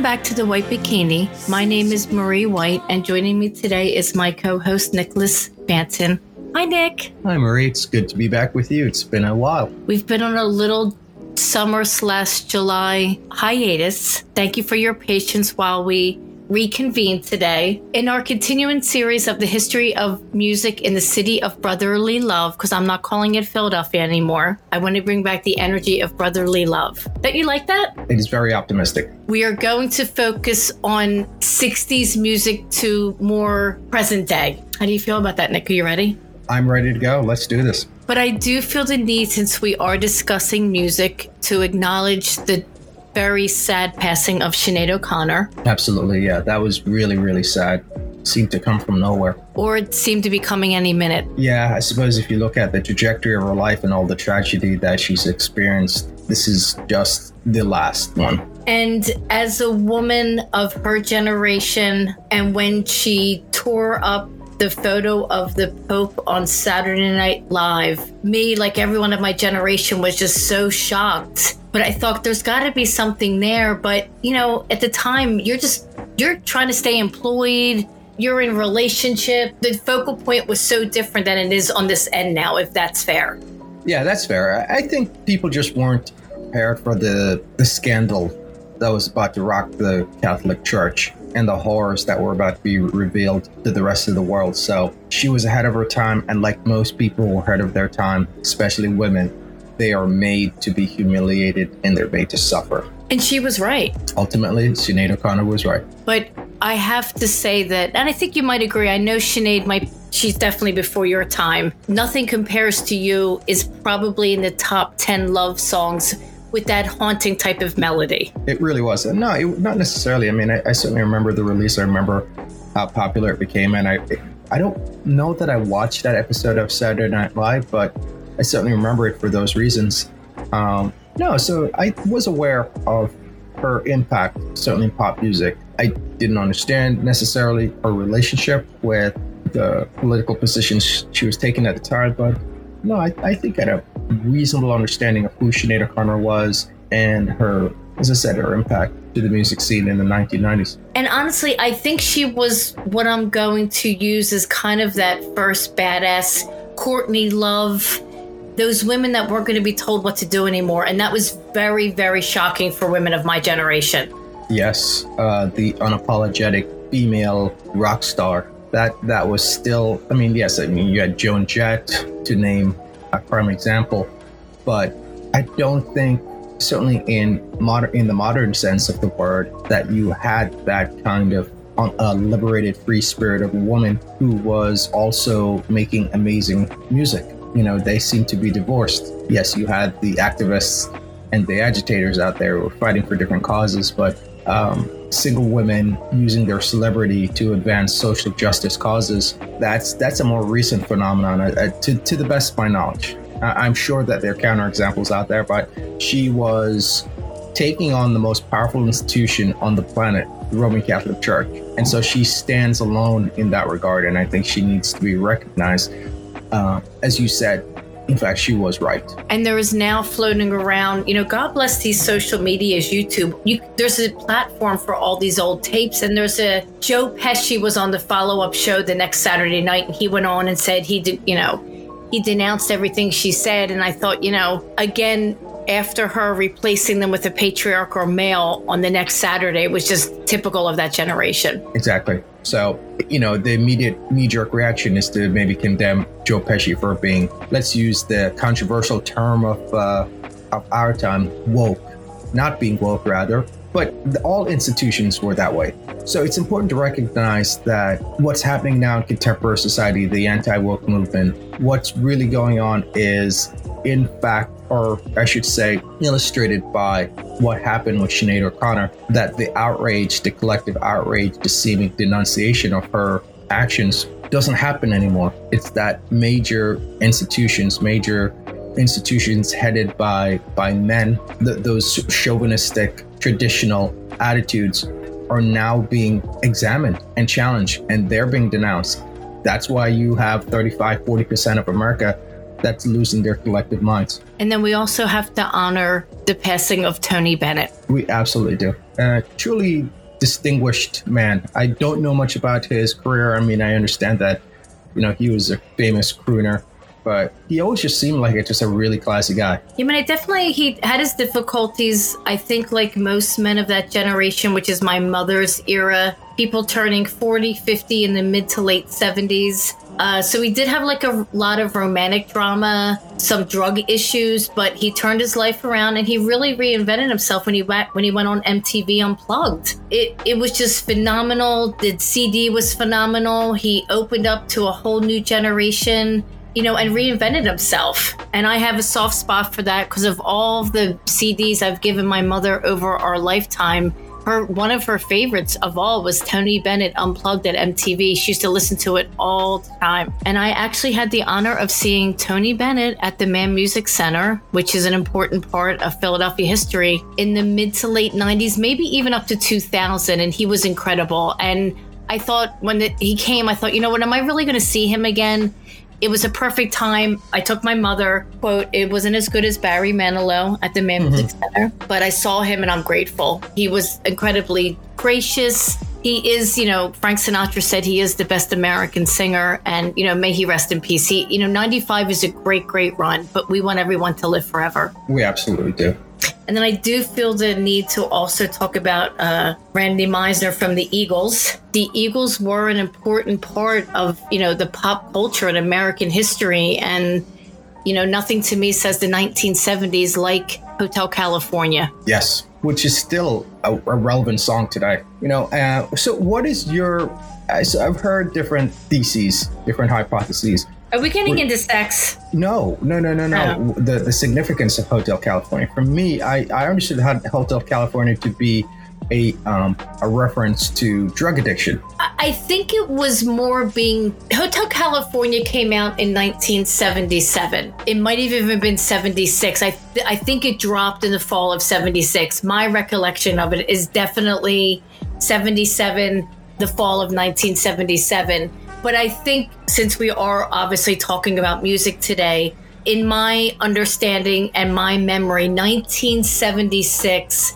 Welcome back to the White Bikini. My name is Marie White, and joining me today is my co host, Nicholas Banton. Hi, Nick. Hi, Marie. It's good to be back with you. It's been a while. We've been on a little summer slash July hiatus. Thank you for your patience while we reconvene today in our continuing series of the history of music in the city of brotherly love because I'm not calling it Philadelphia anymore. I want to bring back the energy of brotherly love. Don't you like that? It is very optimistic. We are going to focus on 60s music to more present day. How do you feel about that, Nick? Are you ready? I'm ready to go. Let's do this. But I do feel the need, since we are discussing music, to acknowledge the very sad passing of Sinead O'Connor, Absolutely. Yeah, that was really, really sad. Seemed to come from nowhere. or it seemed to be coming any minute. Yeah, I suppose if you look at the trajectory of her life and all the tragedy that she's experienced, this is just the last one. And as a woman of her generation, and when she tore up the photo of the Pope on Saturday Night Live, me, like everyone of my generation, was just so shocked. But I thought there's got to be something there. But, you know, at the time, you're just, you're trying to stay employed. You're in relationship. The focal point was so different than it is on this end now, if that's fair. Yeah, that's fair. I think people just weren't prepared for the, the scandal that was about to rock the Catholic Church and the horrors that were about to be revealed to the rest of the world. So she was ahead of her time, and like most people were ahead of their time, especially women, they are made to be humiliated and they're made to suffer. And she was right. Ultimately, Sinead O'Connor was right. But I have to say that, and I think you might agree. I know Sinead might. She's definitely before your time. Nothing compares to you is probably in the top ten love songs with that haunting type of melody. It really was. No, it, not necessarily. I mean, I, I certainly remember the release. I remember how popular it became, and I, I don't know that I watched that episode of Saturday Night Live, but I certainly remember it for those reasons. Um, no, so I was aware of her impact, certainly in pop music. I didn't understand necessarily her relationship with the political positions she was taking at the time, but no, I, I think I had a reasonable understanding of who Sinead O'Connor was and her, as I said, her impact to the music scene in the 1990s. And honestly, I think she was what I'm going to use as kind of that first badass Courtney Love, those women that weren't going to be told what to do anymore. And that was very, very shocking for women of my generation. Yes, uh, the unapologetic female rock star. That that was still. I mean, yes. I mean, you had Joan Jett to name a prime example, but I don't think, certainly in modern in the modern sense of the word, that you had that kind of uh, liberated, free spirit of a woman who was also making amazing music. You know, they seem to be divorced. Yes, you had the activists and the agitators out there who were fighting for different causes, but um, single women using their celebrity to advance social justice causes that's that's a more recent phenomenon uh, uh, to, to the best of my knowledge. I- i'm sure that there are counterexamples out there but she was taking on the most powerful institution on the planet the roman catholic church. And so she stands alone in that regard and i think she needs to be recognized uh, as you said in fact she was right And there is now floating around, you know, God bless these social medias, YouTube. You, there's a platform for all these old tapes, and there's a Joe Pesci was on the follow up show the next Saturday night, and he went on and said he did, you know, he denounced everything she said. And I thought, you know, again, after her replacing them with a patriarchal male on the next Saturday was just typical of that generation. Exactly. So, you know, the immediate knee jerk reaction is to maybe condemn Joe Pesci for being, let's use the controversial term of, uh, of our time, woke. Not being woke, rather. But all institutions were that way. So it's important to recognize that what's happening now in contemporary society, the anti woke movement, what's really going on is, in fact, or I should say, illustrated by what happened with Sinead O'Connor, that the outrage, the collective outrage, the seeming denunciation of her actions doesn't happen anymore. It's that major institutions, major institutions headed by by men, th- those chauvinistic traditional attitudes are now being examined and challenged and they're being denounced. That's why you have 35, 40% of America that's losing their collective minds. And then we also have to honor the passing of Tony Bennett. We absolutely do. Uh, truly distinguished man. I don't know much about his career. I mean, I understand that, you know, he was a famous crooner, but he always just seemed like a, just a really classy guy. I mean, I definitely he had his difficulties. I think, like most men of that generation, which is my mother's era, people turning 40, 50 in the mid to late 70s. Uh, so he did have like a lot of romantic drama, some drug issues, but he turned his life around and he really reinvented himself when he went when he went on MTV Unplugged. It it was just phenomenal. The CD was phenomenal. He opened up to a whole new generation you know, and reinvented himself. And I have a soft spot for that because of all the CDs I've given my mother over our lifetime. Her one of her favorites of all was Tony Bennett Unplugged at MTV. She used to listen to it all the time. And I actually had the honor of seeing Tony Bennett at the Mann Music Center, which is an important part of Philadelphia history, in the mid to late 90s, maybe even up to 2000. And he was incredible. And I thought when the, he came, I thought, you know what, am I really going to see him again? It was a perfect time. I took my mother, quote, it wasn't as good as Barry Manilow at the Mann Music mm-hmm. Center, but I saw him and I'm grateful. He was incredibly gracious. He is, you know, Frank Sinatra said he is the best American singer and, you know, may he rest in peace. He, you know, 95 is a great, great run, but we want everyone to live forever. We absolutely do. And then I do feel the need to also talk about uh, Randy Meisner from the Eagles. The Eagles were an important part of, you know, the pop culture and American history. And, you know, nothing to me says the 1970s like Hotel California. Yes, which is still a, a relevant song today. You know, uh, so what is your? So I've heard different theses, different hypotheses. Are we getting into sex? No, no, no, no, no. Oh. The the significance of Hotel California. For me, I, I understood Hotel California to be a um, a reference to drug addiction. I I think it was more being Hotel California came out in 1977. It might have even been 76. I th- I think it dropped in the fall of 76. My recollection of it is definitely 77, the fall of 1977. But I think since we are obviously talking about music today, in my understanding and my memory, 1976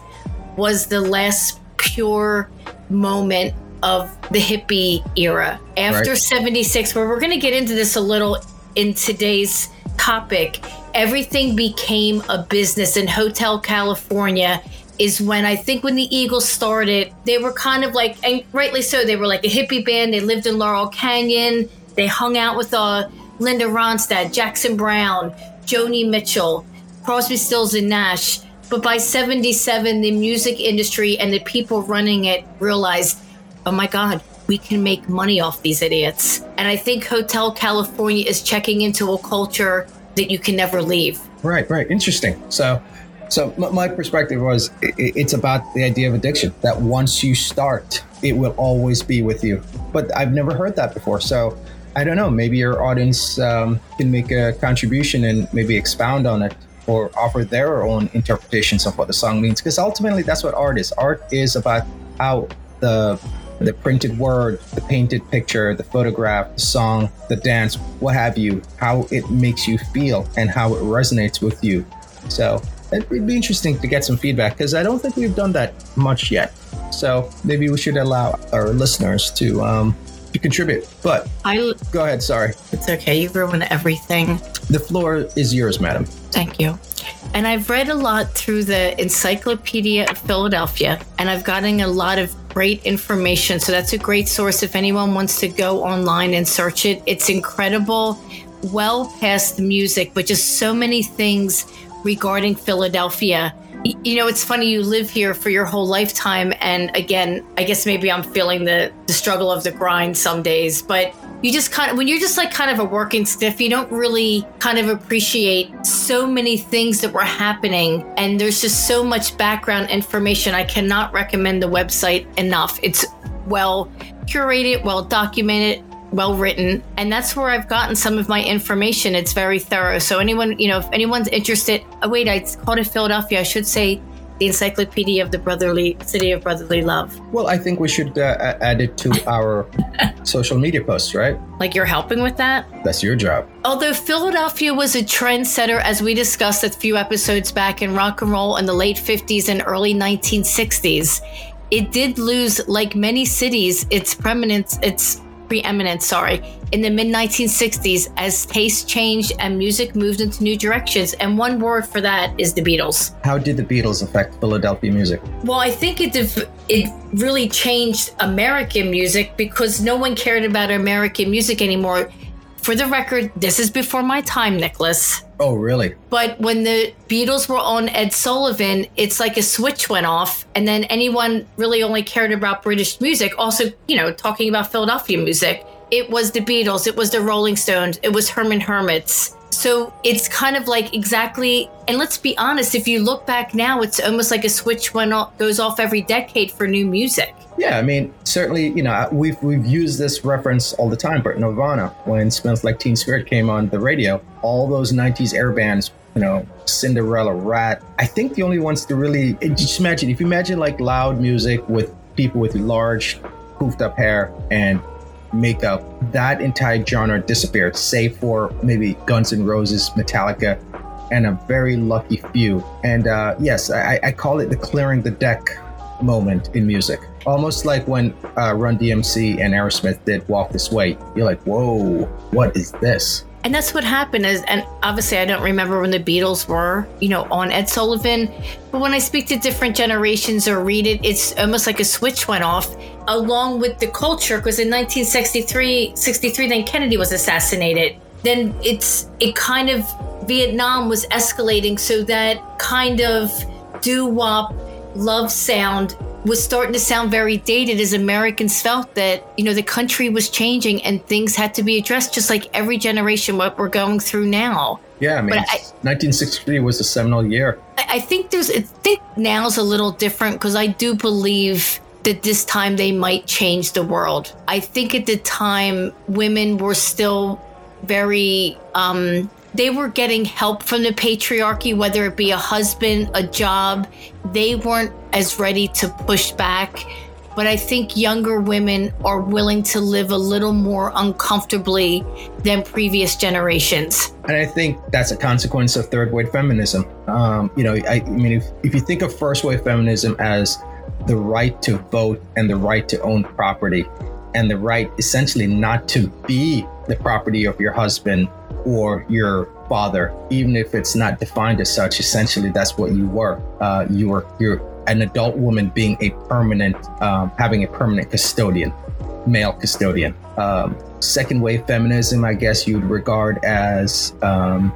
was the last pure moment of the hippie era. After Right. 76, where we're going to get into this a little in today's topic, everything became a business in Hotel California. Is when I think when the Eagles started, they were kind of like, and rightly so, they were like a hippie band. They lived in Laurel Canyon. They hung out with uh, Linda Ronstadt, Jackson Browne, Joni Mitchell, Crosby, Stills, and Nash. But by 77, the music industry and the people running it realized, oh my God, we can make money off these idiots. And I think Hotel California is checking into a culture that you can never leave. Right, right. Interesting. So, so my perspective was it's about the idea of addiction. That once you start, it will always be with you. But I've never heard that before. So I don't know. Maybe your audience um, can make a contribution and maybe expound on it or offer their own interpretations of what the song means. Because ultimately, that's what art is. Art is about how the the printed word, the painted picture, the photograph, the song, the dance, what have you, how it makes you feel and how it resonates with you. So it would be interesting to get some feedback because I don't think we've done that much yet. So maybe we should allow our listeners to um, to contribute. But I, go ahead. Sorry, it's okay. You ruin everything. the floor is yours, madam. Thank you. And I've read a lot through the Encyclopedia of Philadelphia, and I've gotten a lot of great information. So that's a great source if anyone wants to go online and search it. It's incredible, well past the music, but just so many things regarding Philadelphia. You know, it's funny, you live here for your whole lifetime. And again, I guess maybe I'm feeling the, the struggle of the grind some days, but you just kind of when you're just like kind of a working stiff you don't really kind of appreciate so many things that were happening and there's just so much background information i cannot recommend the website enough it's well curated well documented well written, and that's where I've gotten some of my information. It's very thorough. So anyone, you know, if anyone's interested, oh wait, I called it Philadelphia. I should say the Encyclopedia of the Brotherly City of Brotherly Love. Well, I think we should uh, add it to our social media posts, right? Like you're helping with that. That's your job. Although Philadelphia was a trendsetter, as we discussed a few episodes back in rock and roll in the late 50s and early 1960s, it did lose, like many cities, its prominence, its preeminence, sorry, in the mid 1960s as taste changed and music moved into new directions. And one word for that is the Beatles. How did the Beatles affect Philadelphia music? Well, I think it def- it really changed American music because no one cared about American music anymore. For the record, this is before my time, Nicholas. Oh, really? But when the Beatles were on Ed Sullivan, it's like a switch went off, and then anyone really only cared about British music. Also, you know, talking about Philadelphia music, it was the Beatles, it was the Rolling Stones, it was Herman Hermits. So it's kind of like exactly, and let's be honest, if you look back now, it's almost like a switch went off, goes off every decade for new music. Yeah, I mean, certainly, you know, we've we've used this reference all the time. But Nirvana, when "Smells Like Teen Spirit" came on the radio, all those '90s air bands, you know, Cinderella, Ratt. I think the only ones to really just imagine if you imagine like loud music with people with large, poofed up hair and makeup, that entire genre disappeared, save for maybe Guns N' Roses, Metallica, and a very lucky few. And uh, yes, I, I call it the clearing the deck moment in music. Almost like when uh, Run DMC and Aerosmith did Walk This Way. You're like, whoa, what is this? And that's what happened is and obviously I don't remember when the Beatles were, you know, on Ed Sullivan, but when I speak to different generations or read it, it's almost like a switch went off along with the culture because in 1963 63 then Kennedy was assassinated. Then it's it kind of Vietnam was escalating so that kind of doo-wop love sound was starting to sound very dated as Americans felt that, you know, the country was changing and things had to be addressed just like every generation what we're going through now. Yeah, I mean, But I- 1963 was a seminal year. I I think there's I think now's a little different because I do believe that this time they might change the world. I think at the time women were still very um they were getting help from the patriarchy whether it be a husband, a job. They weren't as ready to push back. But I think younger women are willing to live a little more uncomfortably than previous generations. And I think that's a consequence of third wave feminism. Um, you know, I, I mean, if, if you think of first wave feminism as the right to vote and the right to own property, and the right essentially not to be the property of your husband or your father, even if it's not defined as such, essentially that's what you were. Uh, you were you're an adult woman being a permanent, um, having a permanent custodian, male custodian. Um, second wave feminism, I guess you'd regard as um,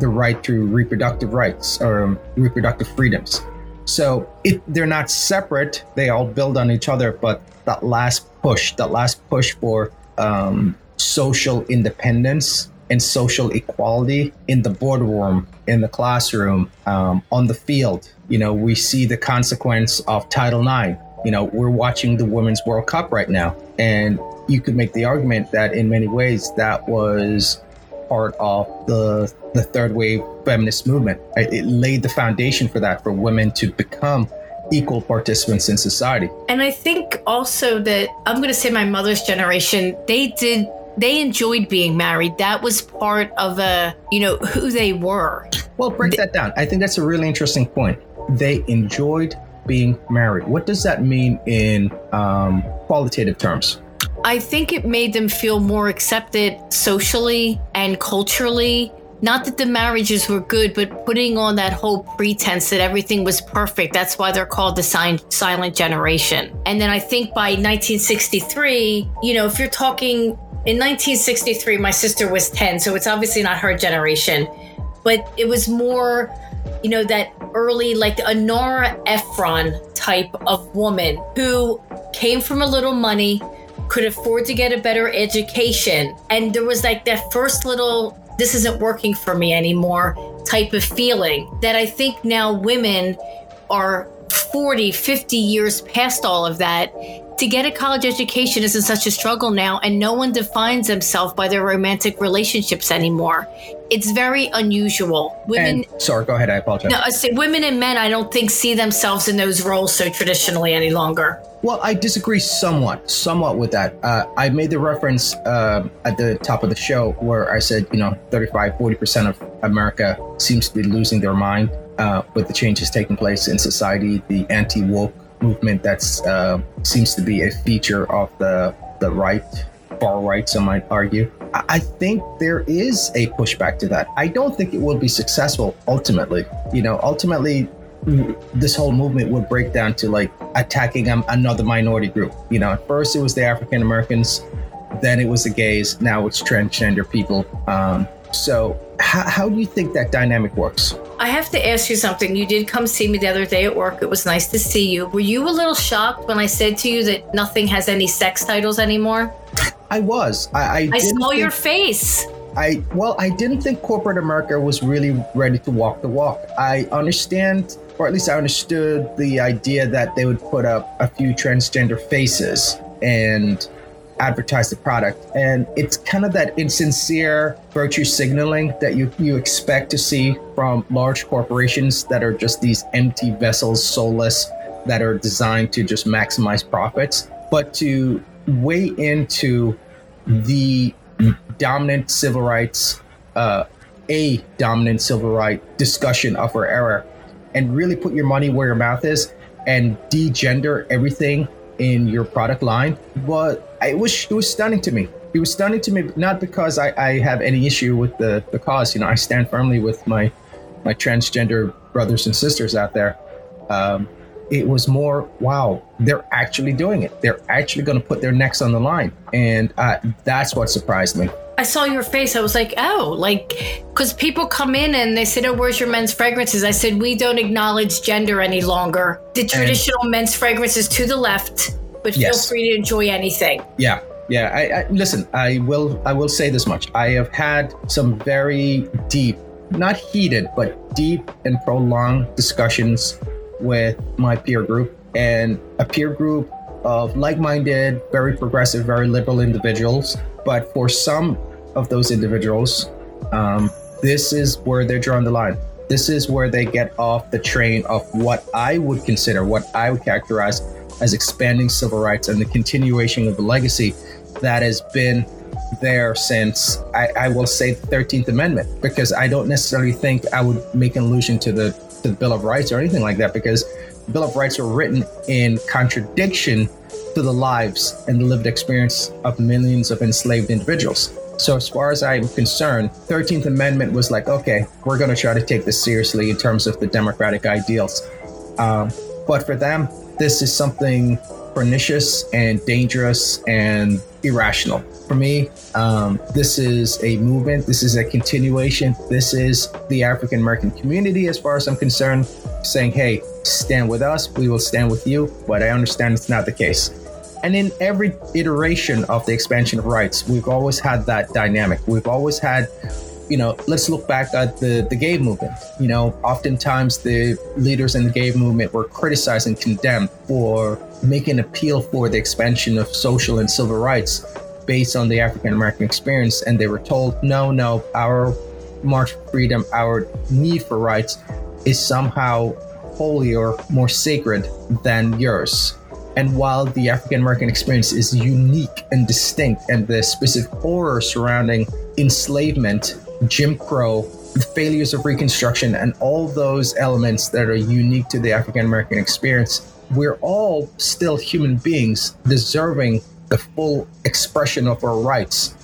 the right to reproductive rights or um, reproductive freedoms. So it, they're not separate; they all build on each other. But that last push, that last push for um, social independence and social equality in the boardroom, in the classroom, um, on the field. You know, we see the consequence of Title IX. You know, we're watching the Women's World Cup right now, and you could make the argument that in many ways that was part of the the third wave feminist movement. It it laid the foundation for that for women to become equal participants in society. And I think also that I'm going to say my mother's generation, they did, they enjoyed being married. That was part of a, you know, who they were. Well, break that down. I think that's a really interesting point. They enjoyed being married. What does that mean in um, qualitative terms? I think it made them feel more accepted socially and culturally. Not that the marriages were good, but putting on that whole pretense that everything was perfect. That's why they're called the silent generation. And then I think by 1963, you know, if you're talking in 1963, my sister was 10, so it's obviously not her generation, but it was more, you know, that early, like a Nora Ephron type of woman who came from a little money, could afford to get a better education. And there was like that first little, this isn't working for me anymore type of feeling that I think now women are 40, 50 years past all of that. To get a college education isn't such a struggle now, and no one defines themselves by their romantic relationships anymore. It's very unusual. Women, And sorry, go ahead. I apologize. no, I say women and men, I don't think see themselves in those roles so traditionally any longer. Well, I disagree somewhat, somewhat with that. Uh, I made the reference uh, at the top of the show where I said, you know, 35, 40% of America seems to be losing their mind uh, with the changes taking place in society, the anti woke movement that uh, seems to be a feature of the, the right, far right, some might argue. I, think there is a pushback to that. I don't think it will be successful ultimately. You know, ultimately, this whole movement would break down to like attacking um, another minority group. You know, at first it was the African Americans, then it was the gays, now it's transgender people. Um, so, how, how do you think that dynamic works? I have to ask you something. You did come see me the other day at work. It was nice to see you. Were you a little shocked when I said to you that nothing has any sex titles anymore? I was. I, I, I saw think- your face. I well, I didn't think corporate America was really ready to walk the walk. I understand, or at least I understood the idea that they would put up a few transgender faces and advertise the product. And it's kind of that insincere virtue signaling that you, you expect to see from large corporations that are just these empty vessels, soulless, that are designed to just maximize profits. But to weigh into the dominant civil rights, uh, a dominant civil right discussion of our era, and really put your money where your mouth is and degender everything in your product line. But it was it was stunning to me. It was stunning to me, not because I, I have any issue with the, the cause. You know, I stand firmly with my my transgender brothers and sisters out there. Um, it was more, wow, they're actually doing it. They're actually going to put their necks on the line, and uh, that's what surprised me. I saw your face. I was like, oh, like, because people come in and they said, oh, where's your men's fragrances? I said, we don't acknowledge gender any longer. The traditional men's fragrances to the left, but feel Yes. free to enjoy anything. Yeah, yeah. I, I listen. I will. I will say this much. I have had some very deep, not heated, but deep and prolonged discussions with my peer group and a peer group of like-minded, very progressive, very liberal individuals. But for some of those individuals, um, this is where they're drawing the line. This is where they get off the train of what I would consider, what I would characterize as expanding civil rights and the continuation of the legacy that has been there since I, I will say the 13th Amendment, because I don't necessarily think I would make an allusion to the, to the Bill of Rights or anything like that, because Bill of Rights were written in contradiction to the lives and the lived experience of millions of enslaved individuals. So, as far as I'm concerned, 13th Amendment was like, okay, we're going to try to take this seriously in terms of the democratic ideals. Um, but for them, this is something pernicious and dangerous and irrational. For me, um, this is a movement. This is a continuation. This is the African American community, as far as I'm concerned, saying, hey, stand with us. We will stand with you. But I understand it's not the case. And in every iteration of the expansion of rights, we've always had that dynamic. We've always had, you know, let's look back at the, the gay movement. You know, oftentimes the leaders in the gay movement were criticized and condemned for making appeal for the expansion of social and civil rights based on the African American experience. And they were told, no, no, our march for freedom, our need for rights is somehow holier, more sacred than yours. And while the African American experience is unique and distinct, and the specific horror surrounding enslavement, Jim Crow, the failures of Reconstruction, and all those elements that are unique to the African American experience, we're all still human beings deserving the full expression of our rights.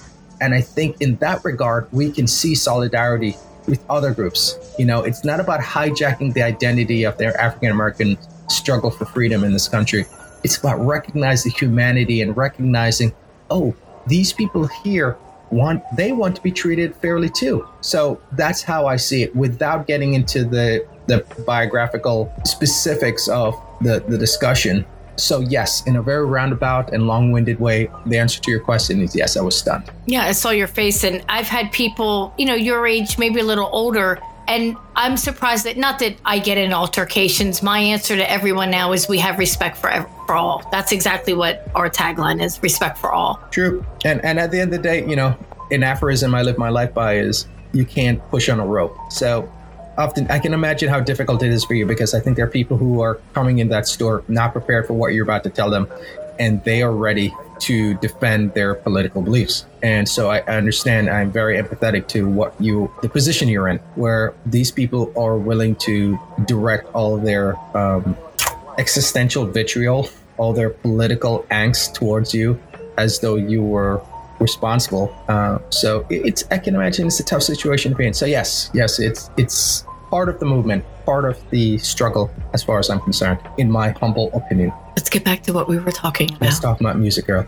And I think in that regard, we can see solidarity with other groups. You know, it's not about hijacking the identity of their African American struggle for freedom in this country. It's about recognizing humanity and recognizing, oh, these people here want they want to be treated fairly too. So that's how I see it without getting into the the biographical specifics of the, the discussion. So yes, in a very roundabout and long-winded way, the answer to your question is yes, I was stunned. Yeah, I saw your face, and I've had people, you know, your age, maybe a little older, and I'm surprised that not that I get in altercations. My answer to everyone now is we have respect for for all. That's exactly what our tagline is: respect for all. True. And and at the end of the day, you know, an aphorism I live my life by is you can't push on a rope. So often I can imagine how difficult it is for you because I think there are people who are coming in that store not prepared for what you're about to tell them and they are ready to defend their political beliefs. And so I understand I'm very empathetic to what you the position you're in where these people are willing to direct all of their um, existential vitriol, all their political angst towards you as though you were responsible. Uh, so it's I can imagine it's a tough situation to be in. So yes, yes, it's it's part of the movement, part of the struggle, as far as I'm concerned, in my humble opinion. Let's get back to what we were talking about. Let's talk about music, girl.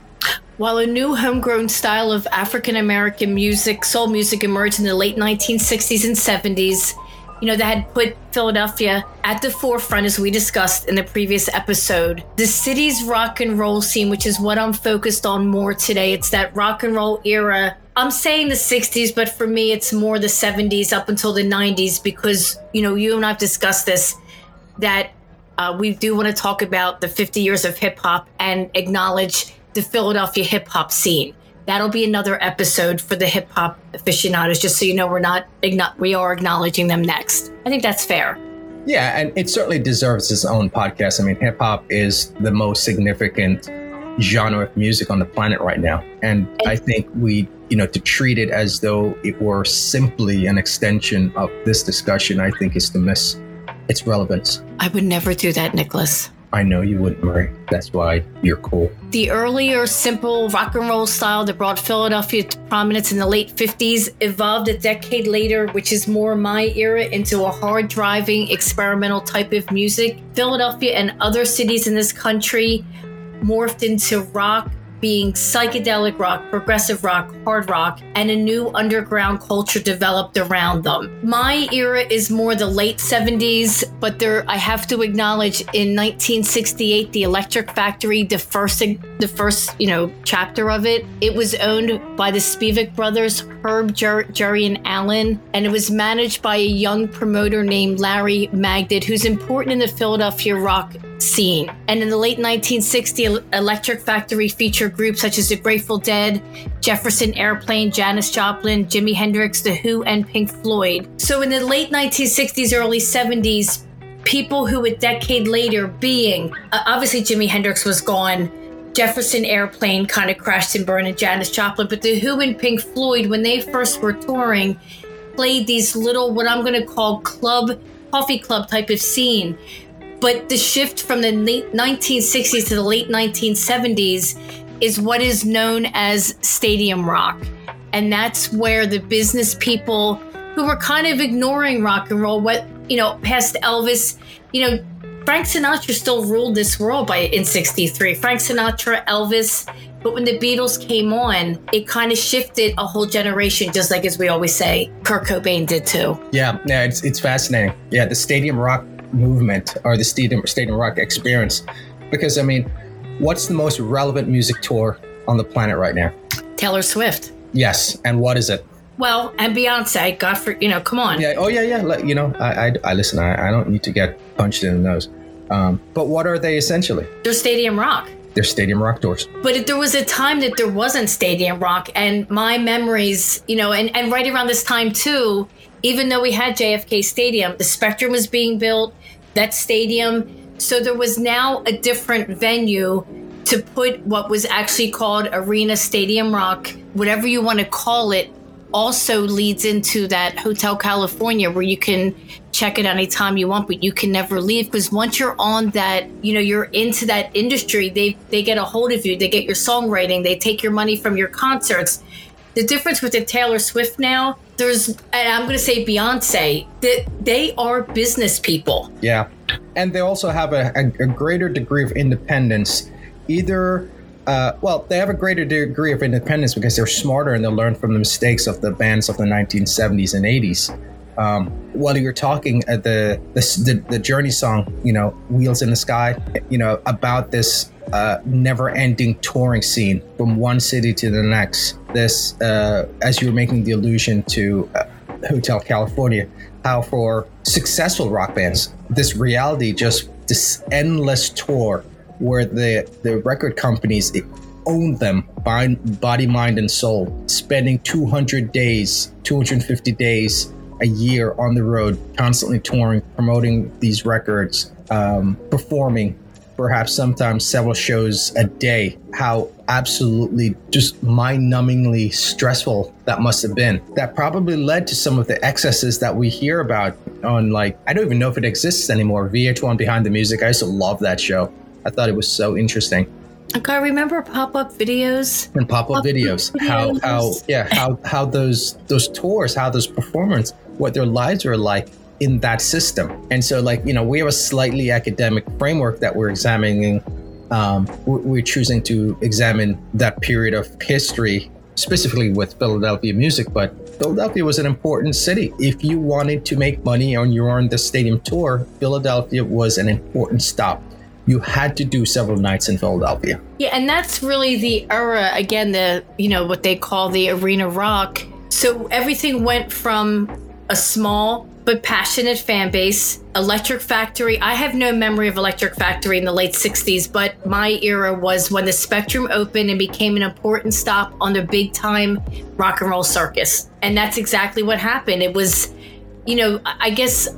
While a new homegrown style of African American music, soul music, emerged in the late 1960s and 70s, you know, that had put Philadelphia at the forefront, as we discussed in the previous episode. The city's rock and roll scene, which is what I'm focused on more today, it's that rock and roll era. I'm saying the 60s, but for me, it's more the 70s up until the 90s because, you know, you and I've discussed this that uh, we do want to talk about the 50 years of hip hop and acknowledge the Philadelphia hip hop scene. That'll be another episode for the hip hop aficionados, just so you know we're not we are acknowledging them next. I think that's fair. Yeah, and it certainly deserves its own podcast. I mean, hip hop is the most significant genre of music on the planet right now, and, and I think we, you know, to treat it as though it were simply an extension of this discussion, I think is to miss its relevance. I would never do that, Nicholas. I know you wouldn't, Marie. That's why you're cool. The earlier, simple rock and roll style that brought Philadelphia to prominence in the late 50s evolved a decade later, which is more my era, into a hard driving, experimental type of music. Philadelphia and other cities in this country morphed into rock, being psychedelic rock, progressive rock, hard rock, and a new underground culture developed around them. My era is more the late 70s, but there I have to acknowledge in 1968 the Electric Factory, the first the first, you know, chapter of it, it was owned by the Spivak brothers, Herb, Jer- Jerry and Alan, and it was managed by a young promoter named Larry Magid, who's important in the Philadelphia rock scene. And in the late 1960s, Electric Factory featured groups such as the Grateful Dead, Jefferson Airplane, Janis Joplin, Jimi Hendrix, The Who, and Pink Floyd. So in the late 1960s, early 70s, people who a decade later being, uh, obviously Jimi Hendrix was gone, Jefferson Airplane kind of crashed and burned, and Janis Joplin, but The Who and Pink Floyd, when they first were touring, played these little, what I'm going to call club, coffee club type of scene but the shift from the late 1960s to the late 1970s is what is known as stadium rock. And that's where the business people who were kind of ignoring rock and roll, what, you know, past Elvis, you know, Frank Sinatra still ruled this world by in 63. Frank Sinatra, Elvis, but when the Beatles came on, it kind of shifted a whole generation, just like as we always say, Kurt Cobain did too. Yeah, yeah, it's, it's fascinating. Yeah, the stadium rock movement or the stadium stadium rock experience. Because i mean what's the most relevant music tour on the planet right now? Taylor swift. Yes and what is it? Well and beyonce god for you know come on. Yeah oh yeah yeah you know i i, I listen I, I don't need to get punched in the nose. Um, but what are they essentially? They're stadium rock. They're stadium rock tours. But there was a time that there wasn't stadium rock, and my memories, you know, and, and right around this time too, even though we had JFK Stadium, the Spectrum was being built, that stadium. So there was now a different venue to put what was actually called Arena Stadium Rock, whatever you want to call it, also leads into that Hotel California where you can check it anytime you want, but you can never leave because once you're on that, you know, you're into that industry, they they get a hold of you, they get your songwriting, they take your money from your concerts. The difference with the Taylor Swift now, there's, and I'm going to say Beyonce, that they are business people. Yeah. And they also have a, a, a greater degree of independence, either. Uh, well, they have a greater degree of independence because they're smarter and they learn from the mistakes of the bands of the 1970s and 80s. Um, while you're talking uh, the, the the Journey song, you know, "Wheels in the Sky," you know, about this uh, never-ending touring scene from one city to the next. This, uh, as you were making the allusion to uh, Hotel California, how for successful rock bands, this reality just this endless tour where the the record companies own them body, mind, and soul, spending 200 days, 250 days a year on the road, constantly touring, promoting these records, um, performing, perhaps sometimes several shows a day. How absolutely just mind numbingly stressful that must have been. That probably led to some of the excesses that we hear about on, like, I don't even know if it exists anymore. VH1 Behind the Music. I used to love that show. I thought it was so interesting. Okay, remember pop-up videos and pop-up videos. How how yeah how how those those tours, how those performance, what their lives were like in that system. And so, like you know, we have a slightly academic framework that we're examining. Um, we're choosing to examine that period of history specifically with Philadelphia music, but Philadelphia was an important city. If you wanted to make money on your on the stadium tour, Philadelphia was an important stop you had to do several nights in Philadelphia. Yeah, and that's really the era again, the you know what they call the arena rock. So everything went from a small but passionate fan base. Electric Factory. I have no memory of Electric Factory in the late 60s, but my era was when the Spectrum opened and became an important stop on the big time rock and roll circus. And that's exactly what happened. It was, you know, I guess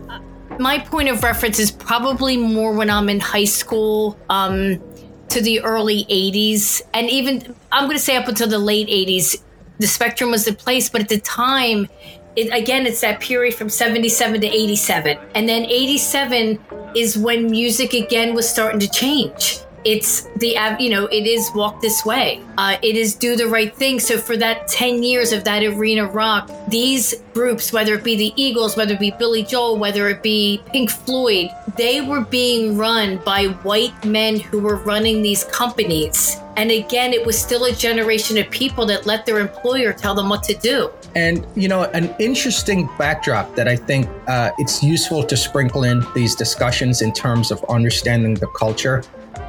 my point of reference is probably more when I'm in high school um, to the early 80s. And even, I'm going to say up until the late 80s, the spectrum was the place. But at the time, it, again, it's that period from 77 to 87. And then 87 is when music again was starting to change. It's the you know it is walk this way. Uh, it is do the right thing. So for that 10 years of that arena rock these groups whether it be the eagles whether it be billy joel whether it be pink floyd they were being run by white men who were running these companies. And again it was still a generation of people that let their employer tell them what to do and you know an interesting backdrop that i think uh, it's useful to sprinkle in these discussions in terms of understanding the culture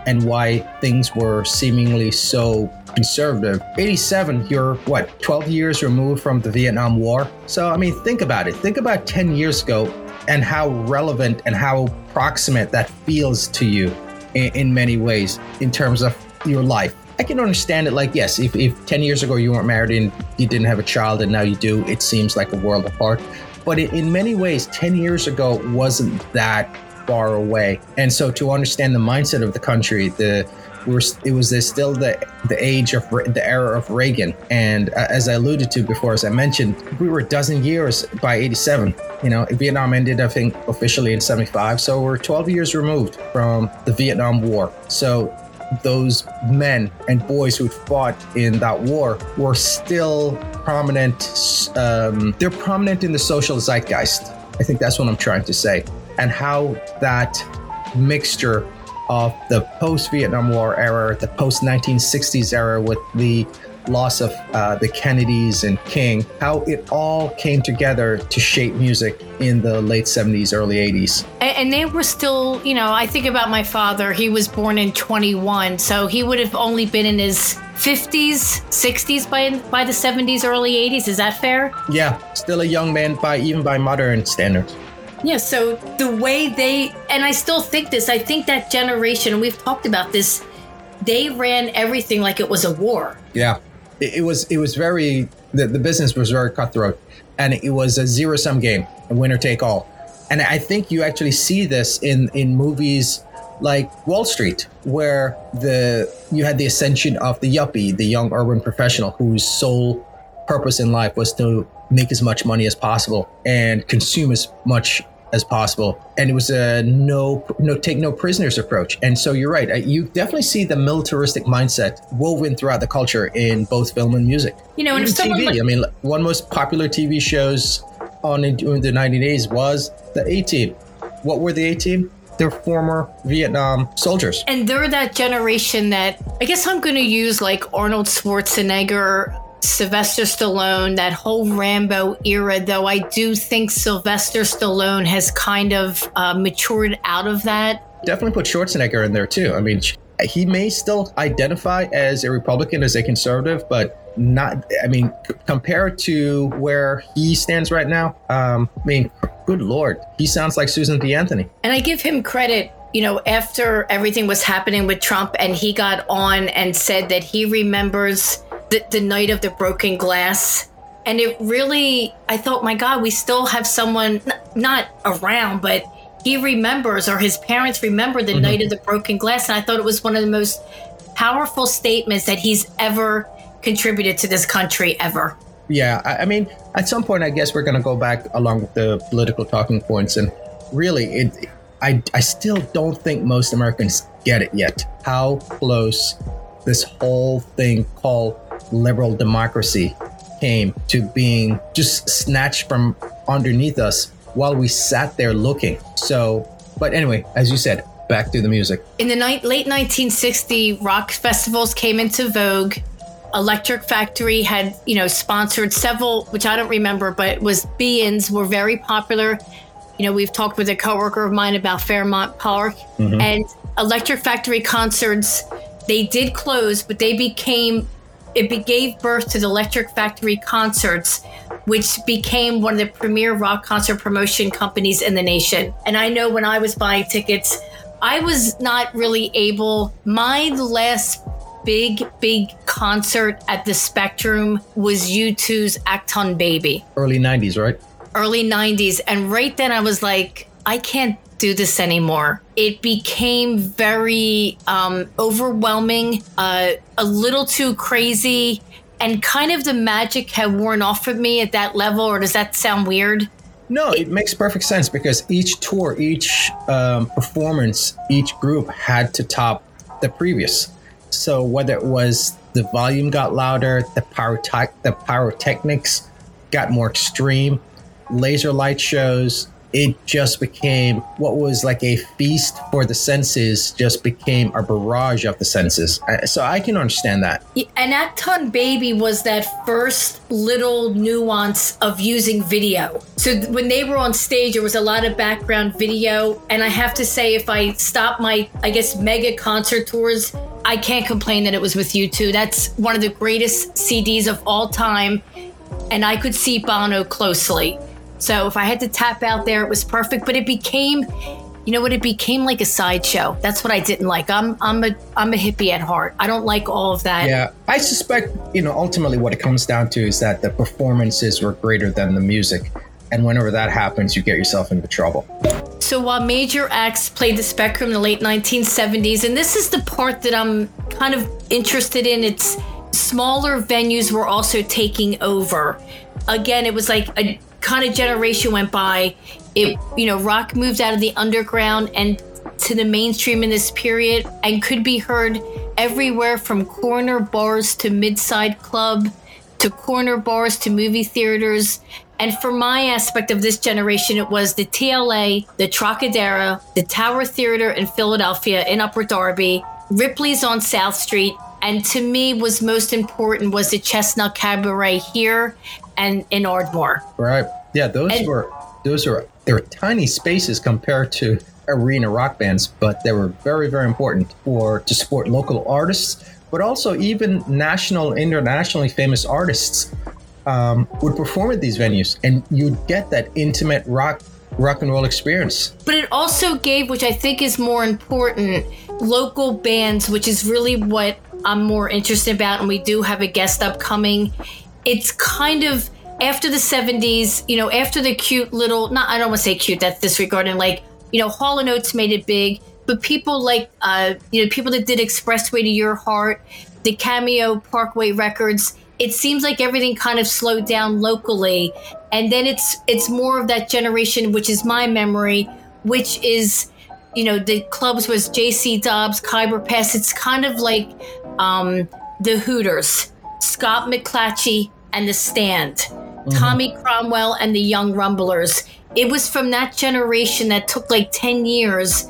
and why things were seemingly so conservative. 87, you're what, 12 years removed from the Vietnam War? So, I mean, think about it. Think about 10 years ago and how relevant and how proximate that feels to you in, in many ways in terms of your life. I can understand it like, yes, if, if 10 years ago you weren't married and you didn't have a child and now you do, it seems like a world apart. But in many ways, 10 years ago wasn't that far away. And so to understand the mindset of the country, the we're, it was still the the age of the era of Reagan, and uh, as I alluded to before, as I mentioned, we were a dozen years by '87. You know, Vietnam ended, I think, officially in '75, so we're 12 years removed from the Vietnam War. So those men and boys who fought in that war were still prominent. Um, they're prominent in the social zeitgeist. I think that's what I'm trying to say and how that mixture of the post Vietnam War era, the post 1960s era with the loss of uh, the Kennedys and King, how it all came together to shape music in the late 70s, early 80s. And, and, they were still, you know, I think about my father, he was born in 21, so he would have only been in his 50s, 60s by by the 70s, early 80s. Is that fair? Yeah, still a young man by even by modern standards. Yeah, so the way they, and I still think this, I think that generation, we've talked about this, they ran everything like it was a war. Yeah. It, it was, it was very, the, the business was very cutthroat and it was a zero sum game, a winner take all. And I think you actually see this in, in movies like Wall Street, where the you had the ascension of the yuppie, the young urban professional whose sole purpose in life was to make as much money as possible and consume as much as possible. And it was a no, no take no prisoners approach. And so you're right. You definitely see the militaristic mindset woven throughout the culture in both film and music. You know, and TV. Like- I mean, one most popular TV shows on in, in the 90s was the A Team. What were the A Team? They're former Vietnam soldiers. And they're that generation that I guess I'm going to use like Arnold Schwarzenegger Sylvester Stallone, that whole Rambo era, though I do think Sylvester Stallone has kind of uh, matured out of that. Definitely put Schwarzenegger in there too. I mean, he may still identify as a Republican, as a conservative, but not. I mean, c- compared to where he stands right now, um, I mean, good lord, he sounds like Susan B. Anthony. And I give him credit, you know, after everything was happening with Trump and he got on and said that he remembers the, the night of the broken glass. And it really, I thought, my God, we still have someone n- not around, but he remembers or his parents remember the mm-hmm. night of the broken glass. And I thought it was one of the most powerful statements that he's ever contributed to this country ever. Yeah, I, I mean, at some point, I guess we're going to go back along with the political talking points, and really, it. I, I still don't think most Americans get it yet. How close this whole thing called liberal democracy came to being just snatched from underneath us while we sat there looking. So, but anyway, as you said, back to the music. In the ni- late 1960, rock festivals came into vogue. Electric Factory had, you know, sponsored several, which I don't remember, but it was be-ins were very popular. You know, we've talked with a coworker of mine about Fairmount Park mm-hmm. and Electric Factory concerts. They did close, but they became it be- gave birth to the Electric Factory concerts, which became one of the premier rock concert promotion companies in the nation. And I know when I was buying tickets, I was not really able. My last big, big concert at the Spectrum was U2's Achtung Baby Early 90s, right? early 90s and right then i was like i can't do this anymore it became very um, overwhelming uh, a little too crazy and kind of the magic had worn off of me at that level or does that sound weird No, it makes perfect sense because each tour, each um, performance, each group had to top the previous. So whether it was the volume got louder, the pyrotech, the pyrotechnics got more extreme, laser light shows, it just became what was like a feast for the senses, just became a barrage of the senses. So I can understand that. and achtung baby was that first little nuance of using video so when they were on stage there was a lot of background video and i have to say if i stop my i guess mega concert tours i can't complain that it was with U2 that's one of the greatest cds of all time and i could see bono closely so if i had to tap out there it was perfect but it became you know what it became like a sideshow that's what i didn't like i'm i'm a i'm a hippie at heart i don't like all of that Yeah, I suspect, you know, ultimately what it comes down to is that the performances were greater than the music. And whenever that happens, you get yourself into trouble. So while major acts played the spectrum in the late 1970s, and this is the part that I'm kind of interested in, it's smaller venues were also taking over. Again, it was like a kind of generation went by. It, you know, rock moved out of the underground and to the mainstream in this period and could be heard everywhere from corner bars to midside club to corner bars to movie theaters. And for my aspect of this generation, it was the TLA, the Trocadero, the Tower Theater in Philadelphia in Upper Darby, Ripley's on South Street, and to me was most important was the Chestnut Cabaret here and in Ardmore. Right. Yeah, those And- were those are they were tiny spaces compared to arena rock bands, but they were very, very important for to support local artists, but also even national, internationally famous artists um, would perform at these venues, and you'd get that intimate rock rock and roll experience. But it also gave, which I think is more important, local bands, which is really what I'm more interested about. And we do have a guest upcoming. It's kind of after the 70s, you know, after the cute little, not, I don't want to say cute, that's disregarding, like, you know, Hall & Oates made it big, but people like, uh, you know, people that did Expressway to Your Heart, the Cameo Parkway Records, it seems like everything kind of slowed down locally. And then it's it's more of that generation which is my memory which is you know the clubs was jc dobbs khyber pass it's kind of like um the hooters. Scott mcclatchy and the stand mm-hmm. tommy conwell and the young rumblers it was from that generation that took like 10 years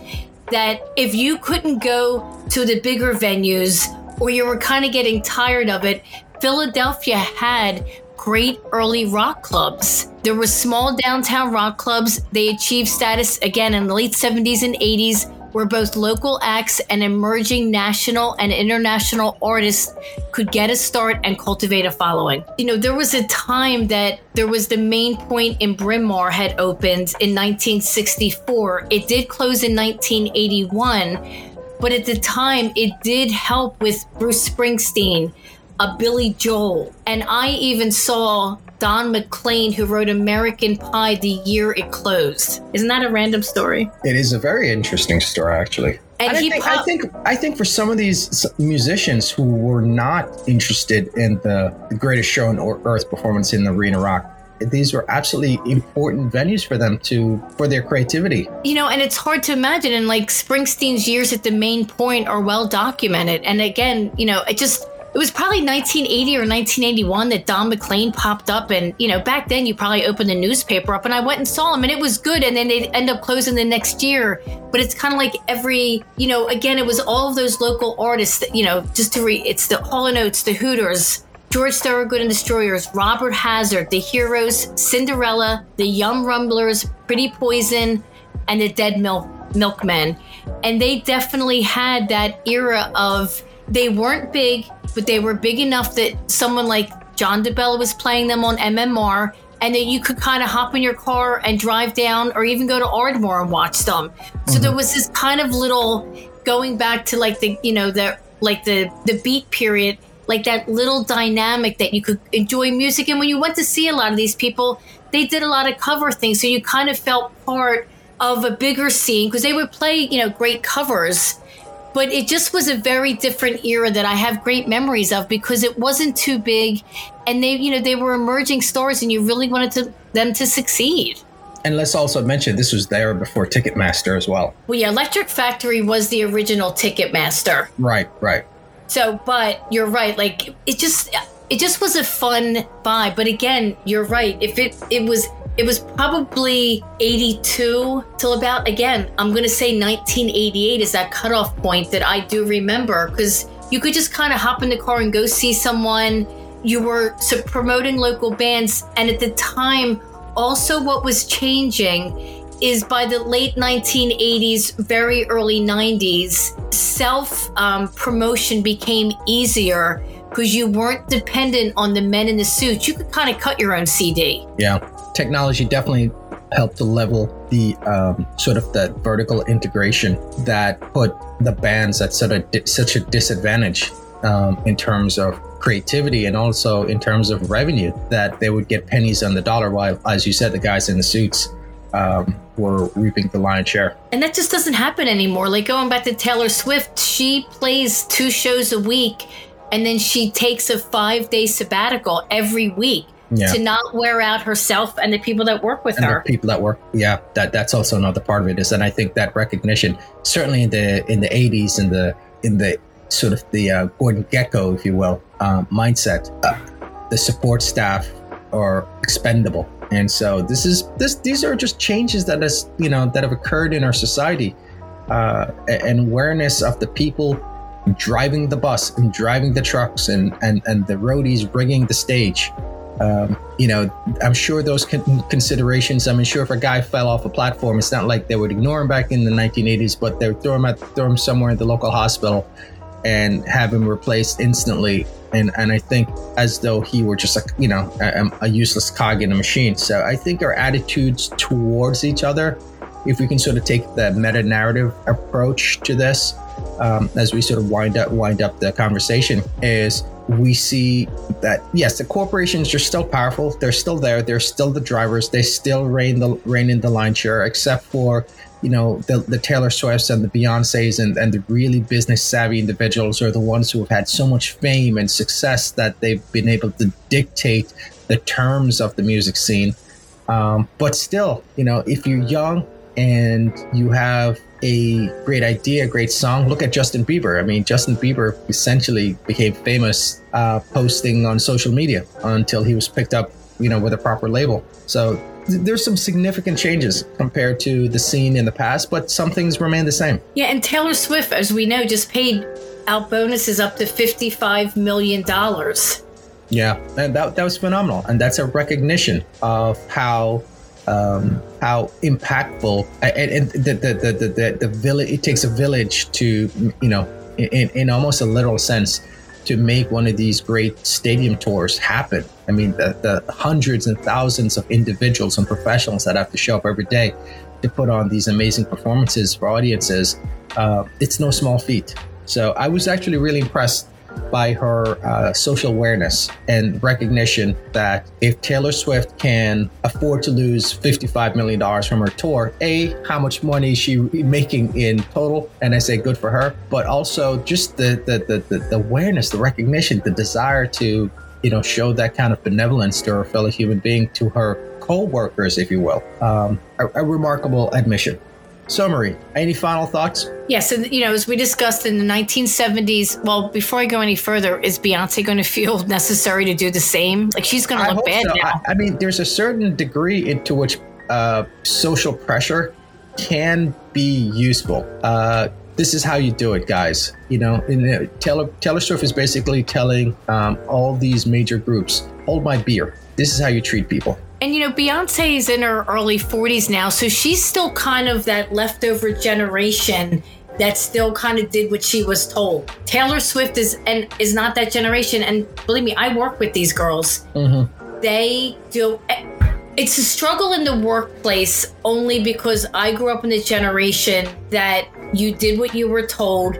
that if you couldn't go to the bigger venues or you were kind of getting tired of it, Philadelphia had great early rock clubs. There were small downtown rock clubs. They achieved status again in the late 70s and 80s. Where both local acts and emerging national and international artists could get a start and cultivate a following. You know, there was a time that there was the main point in Bryn Mawr had opened in 1964. It did close in 1981, but at the time it did help with Bruce Springsteen, a Billy Joel, and I even saw Don McLean, who wrote American Pie the year it closed. Isn't that a random story? It is a very interesting story, actually. And I he think, pop- I think I think for some of these musicians who were not interested in the, the greatest show on earth performance in the Arena Rock, these were absolutely important venues for them to for their creativity. you know, and it's hard to imagine. And like Springsteen's years at the main point are well documented. And again, you know, it just, it was probably 1980 or 1981 that Don McLean popped up. And, you know, back then you probably opened the newspaper up and I went and saw him and it was good. And then they'd end up closing the next year. But it's kind of like every, you know, again, it was all of those local artists that, you know, just to read, it's the Hall & the Hooters, George Thorogood and Destroyers, Robert Hazard, The Heroes, Cinderella, The Young Rumblers, Pretty Poison, and The Dead Milk Milkmen. And they definitely had that era of they weren't big, but they were big enough that someone like John DeBella was playing them on MMR. And that you could kind of hop in your car and drive down, or even go to Ardmore and watch them. So there mm-hmm. was this kind of little going back to like the you know the like the the beat period like that little dynamic that you could enjoy music and when you went to see a lot of these people they did a lot of cover things so you kind of felt part of a bigger scene because they would play you know great covers but it just was a very different era that I have great memories of because it wasn't too big and they you know they were emerging stars and you really wanted to, them to succeed And let's also mention this was there before Ticketmaster as well. well yeah electric factory was the original ticketmaster Right, right. So, but you're right. Like it just, it just was a fun vibe. But again, you're right. If it, it was, it was probably 82 till about again. I'm gonna say 1988 is that cutoff point that I do remember because you could just kind of hop in the car and go see someone. You were so promoting local bands, and at the time, also what was changing is by the late 1980s, very early 90s, self um, promotion became easier because you weren't dependent on the men in the suits. You could kind of cut your own CD. Yeah, technology definitely helped to level the um, sort of the vertical integration that put the bands at sort of di- such a disadvantage um, in terms of creativity and also in terms of revenue that they would get pennies on the dollar while as you said the guys in the suits um, were reaping the lion's share. And that just doesn't happen anymore. Like going back to Taylor Swift, she plays two shows a week and then she takes a five day sabbatical every week Yeah. to not wear out herself and the people that work with and her. the people that work yeah that that's also another part of it is and i think that recognition certainly in the in the 80s in the in the sort of the uh, gordon gekko if you will um, mindset uh, the support staff are expendable and so this is this these are just changes that has you know that have occurred in our society uh, and awareness of the people driving the bus and driving the trucks and and and the roadies bringing the stage um, you know, I'm sure those con- considerations. I'm sure, if a guy fell off a platform, it's not like they would ignore him back in the 1980s, but they would throw him at throw him somewhere in the local hospital and have him replaced instantly. And and I think as though he were just a you know a, a useless cog in a machine. So I think our attitudes towards each other, if we can sort of take the meta narrative approach to this, um, as we sort of wind up wind up the conversation, is we see that yes, the corporations are still powerful. They're still there. They're still the drivers. They still reign the reign in the line share, except for you know the, the Taylor Swifts and the Beyonces and, and the really business savvy individuals are the ones who have had so much fame and success that they've been able to dictate the terms of the music scene. Um, but still, you know, if you're young and you have a great idea, a great song. Look at Justin Bieber. I mean, Justin Bieber essentially became famous uh, posting on social media until he was picked up, you know, with a proper label. So th- there's some significant changes compared to the scene in the past, but some things remain the same. Yeah, and Taylor Swift, as we know, just paid out bonuses up to $55 million. Yeah, and that, that was phenomenal. And that's a recognition of how um, how impactful and, and the, the, the, the, the, village, it takes a village to, you know, in, in almost a literal sense, to make one of these great stadium tours happen. I mean, the, the hundreds and thousands of individuals and professionals that have to show up every day to put on these amazing performances for audiences, uh, it's no small feat. So I was actually really impressed by her uh, social awareness and recognition that if Taylor Swift can afford to lose $55 million from her tour, A, how much money is she making in total? And I say good for her, but also just the, the, the, the, awareness, the recognition, the desire to, you know, show that kind of benevolence to her fellow human being, to her co-workers, if you will. Um, a, a remarkable admission. Summary. Any final thoughts? Yeah, so you know, as we discussed in the 1970s, well, before I go any further, is Beyonce going to feel necessary to do the same? Like she's going to look bad so. now. I, I, mean, there's a certain degree into which uh, social pressure can be useful. Uh, this is how you do it, guys. You know, in, Taylor Taylor Swift is basically telling um, all these major groups, "Hold my beer." This is how you treat people. And you know, Beyonce is in her early 40s now, so she's still kind of that leftover generation that still kind of did what she was told. Taylor Swift is and is not that generation. And believe me, I work with these girls. Mm-hmm. They do. It's a struggle in the workplace only because I grew up in the generation that you did what you were told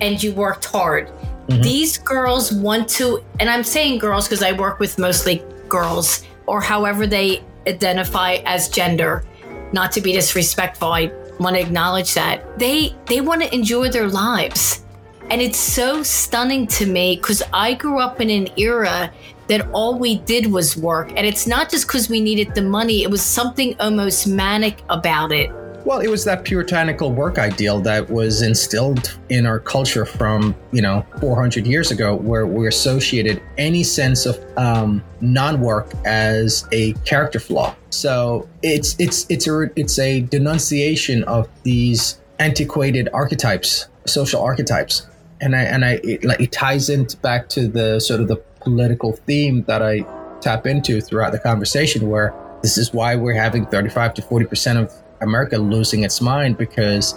and you worked hard. Mm-hmm. These girls want to, and I'm saying girls because I work with mostly girls or however they identify as gender. Not to be disrespectful, I want to acknowledge that. They they want to enjoy their lives, and it's so stunning to me because I grew up in an era that all we did was work, and it's not just because we needed the money; it was something almost manic about it well, it was that puritanical work ideal that was instilled in our culture from, you know, 400 years ago, where we associated any sense of um, non-work as a character flaw. So it's it's it's a it's a denunciation of these antiquated archetypes, social archetypes, and I and I it, like it ties in back to the sort of the political theme that I tap into throughout the conversation, where this is why we're having 35 to 40 percent of America losing its mind because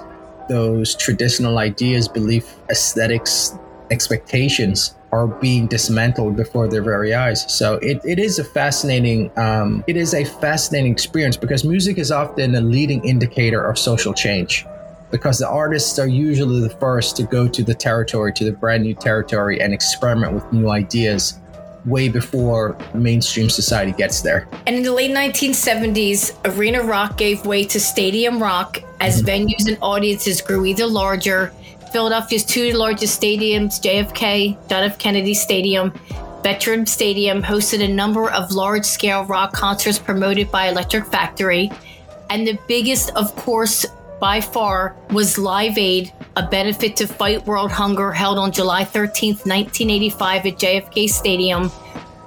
those traditional ideas, belief, aesthetics, expectations are being dismantled before their very eyes. So it, it is a fascinating um, it is a fascinating experience because music is often a leading indicator of social change because the artists are usually the first to go to the territory to the brand new territory and experiment with new ideas way before mainstream society gets there. And in the late 1970s, arena rock gave way to stadium rock as mm-hmm. venues and audiences grew either larger. Philadelphia's two largest stadiums, JFK, John F. Kennedy Stadium, Veteran Stadium, hosted a number of large scale rock concerts promoted by Electric Factory. And the biggest, of course, by far was Live Aid, a benefit to fight world hunger held on July 13, 1985 at JFK Stadium,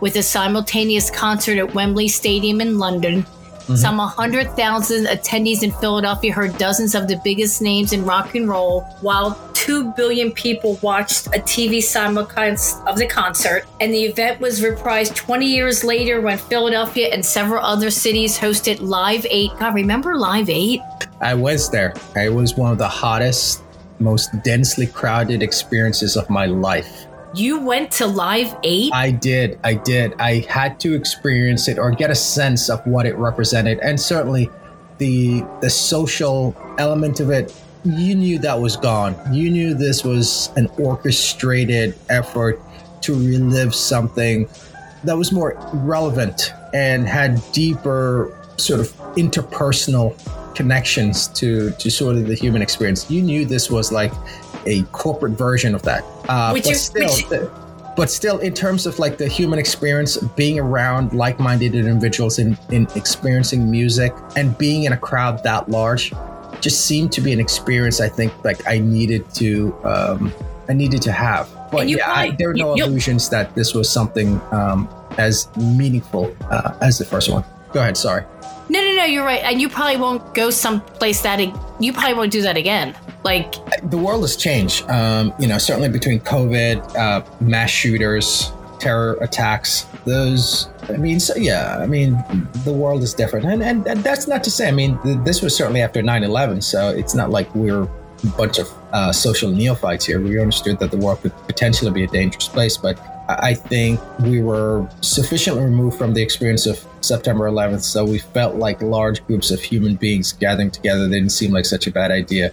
with a simultaneous concert at Wembley Stadium in London. Mm-hmm. Some 100,000 attendees in Philadelphia heard dozens of the biggest names in rock and roll, while 2 billion people watched a TV simulcast of the concert. And the event was reprised 20 years later when Philadelphia and several other cities hosted Live 8. God, remember Live 8? I was there. It was one of the hottest, most densely crowded experiences of my life. You went to Live 8? I did. I did. I had to experience it or get a sense of what it represented. And certainly the the social element of it, you knew that was gone. You knew this was an orchestrated effort to relive something that was more relevant and had deeper sort of interpersonal connections to to sort of the human experience. You knew this was like a corporate version of that. Uh, but is, still, which... but still, in terms of like the human experience, being around like-minded individuals in, in experiencing music and being in a crowd that large, just seemed to be an experience. I think like I needed to um, I needed to have. But yeah, probably, I, there are no you, illusions that this was something um, as meaningful uh, as the first one. Go ahead. Sorry. No, no, no. You're right, and you probably won't go someplace that you probably won't do that again. Like the world has changed. Um, you know, certainly between COVID, uh, mass shooters, terror attacks, those I mean, so yeah, I mean, the world is different, and and, and that's not to say. I mean, th- this was certainly after 9/11, so it's not like we're a bunch of uh, social neophytes here. We understood that the world could potentially be a dangerous place, but I think we were sufficiently removed from the experience of September 11th, so we felt like large groups of human beings gathering together didn't seem like such a bad idea.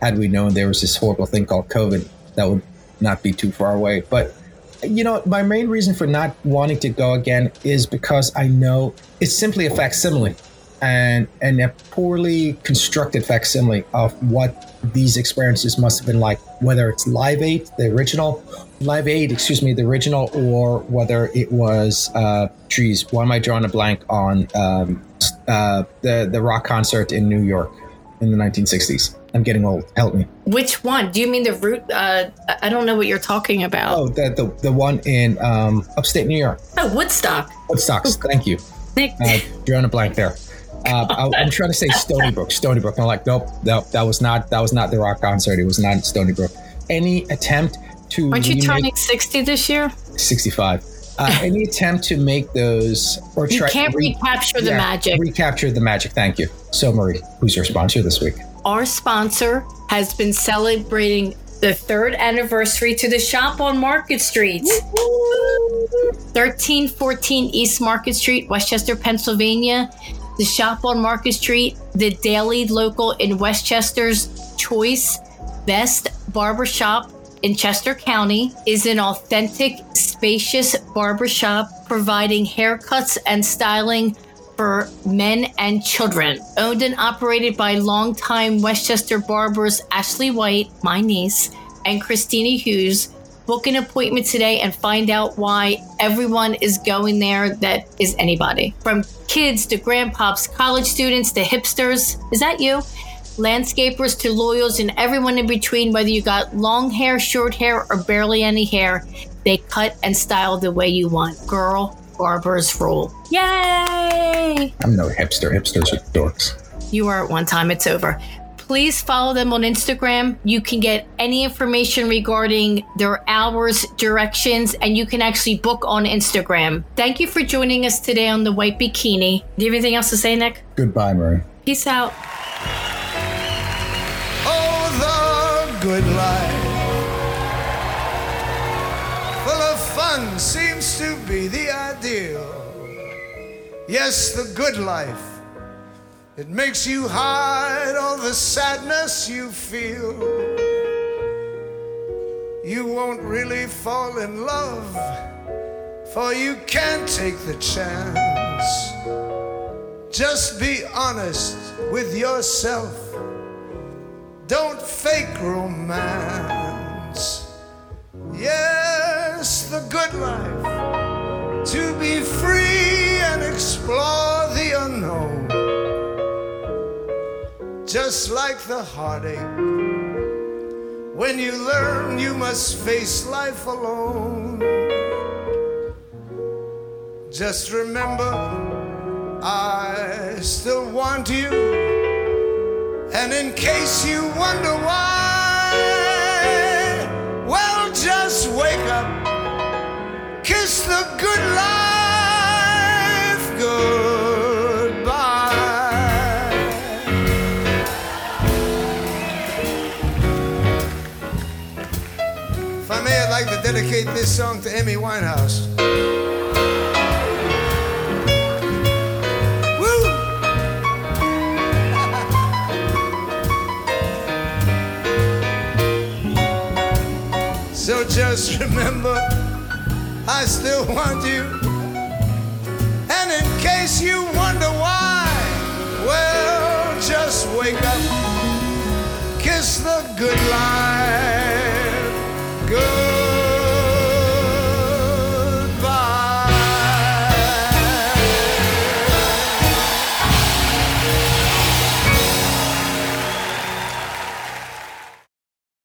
Had we known there was this horrible thing called COVID, that would not be too far away. But you know, my main reason for not wanting to go again is because I know it's simply a facsimile and and a poorly constructed facsimile of what these experiences must have been like, whether it's Live Aid, the original, Live Aid, excuse me, the original, or whether it was uh, trees. Why am I drawing a blank on um, uh, the the rock concert in New York in the 1960s? I'm getting old. Help me. Which one? Do you mean the root? Uh, I don't know what you're talking about. Oh, the the, the one in um, upstate New York. Oh, Woodstock. Woodstocks. Thank you. Nick, Uh, drawing a blank there. Uh, I, I'm trying to say Stony Brook. Stony Brook. I'm like, nope, nope. That was not. That was not the rock concert. It was not Stony Brook. Any attempt to aren't you remake- turning 60 this year? 65? Uh, any attempt to make those or You try can't re- recapture the yeah, magic. Recapture the magic. Thank you. So, Marie, who's your sponsor this week? Our sponsor has been celebrating the third anniversary to the shop on Market Street. 1314 East Market Street, West Chester, Pennsylvania. The shop on Market Street, the daily local in West Chester's choice best barbershop in Chester County, is an authentic, spacious barbershop providing haircuts and styling for men and children. Owned and operated by longtime West Chester barbers Ashley White, my niece, and Christina Hughes. Book an appointment today and find out why everyone is going there that is anybody. From kids to grandpops, college students to hipsters. Is that you? Landscapers to loyals and everyone in between, whether you got long hair, short hair, or barely any hair, they cut and style the way you want. Girl, barbers rule. Yay! I'm no hipster. Hipsters are dorks. You were at one time, it's over. Please follow them on Instagram. You can get any information regarding their hours, directions, and you can actually book on Instagram. Thank you for joining us today on the White Bikini. Do you have anything else to say, Nick? Goodbye, Marie. Peace out. Oh, the good life. Be the ideal. Yes, the good life. It makes you hide all the sadness you feel. You won't really fall in love, for you can't take the chance. Just be honest with yourself. Don't fake romance. Yes, the good life. Like the heartache. When you learn you must face life alone. Just remember, I still want you. And in case you wonder why, well, just wake up, kiss the good life goodbye. Dedicate this song to Amy Winehouse. Woo! So just remember, I still want you. And in case you wonder why, well, just wake up, kiss the good life. Good.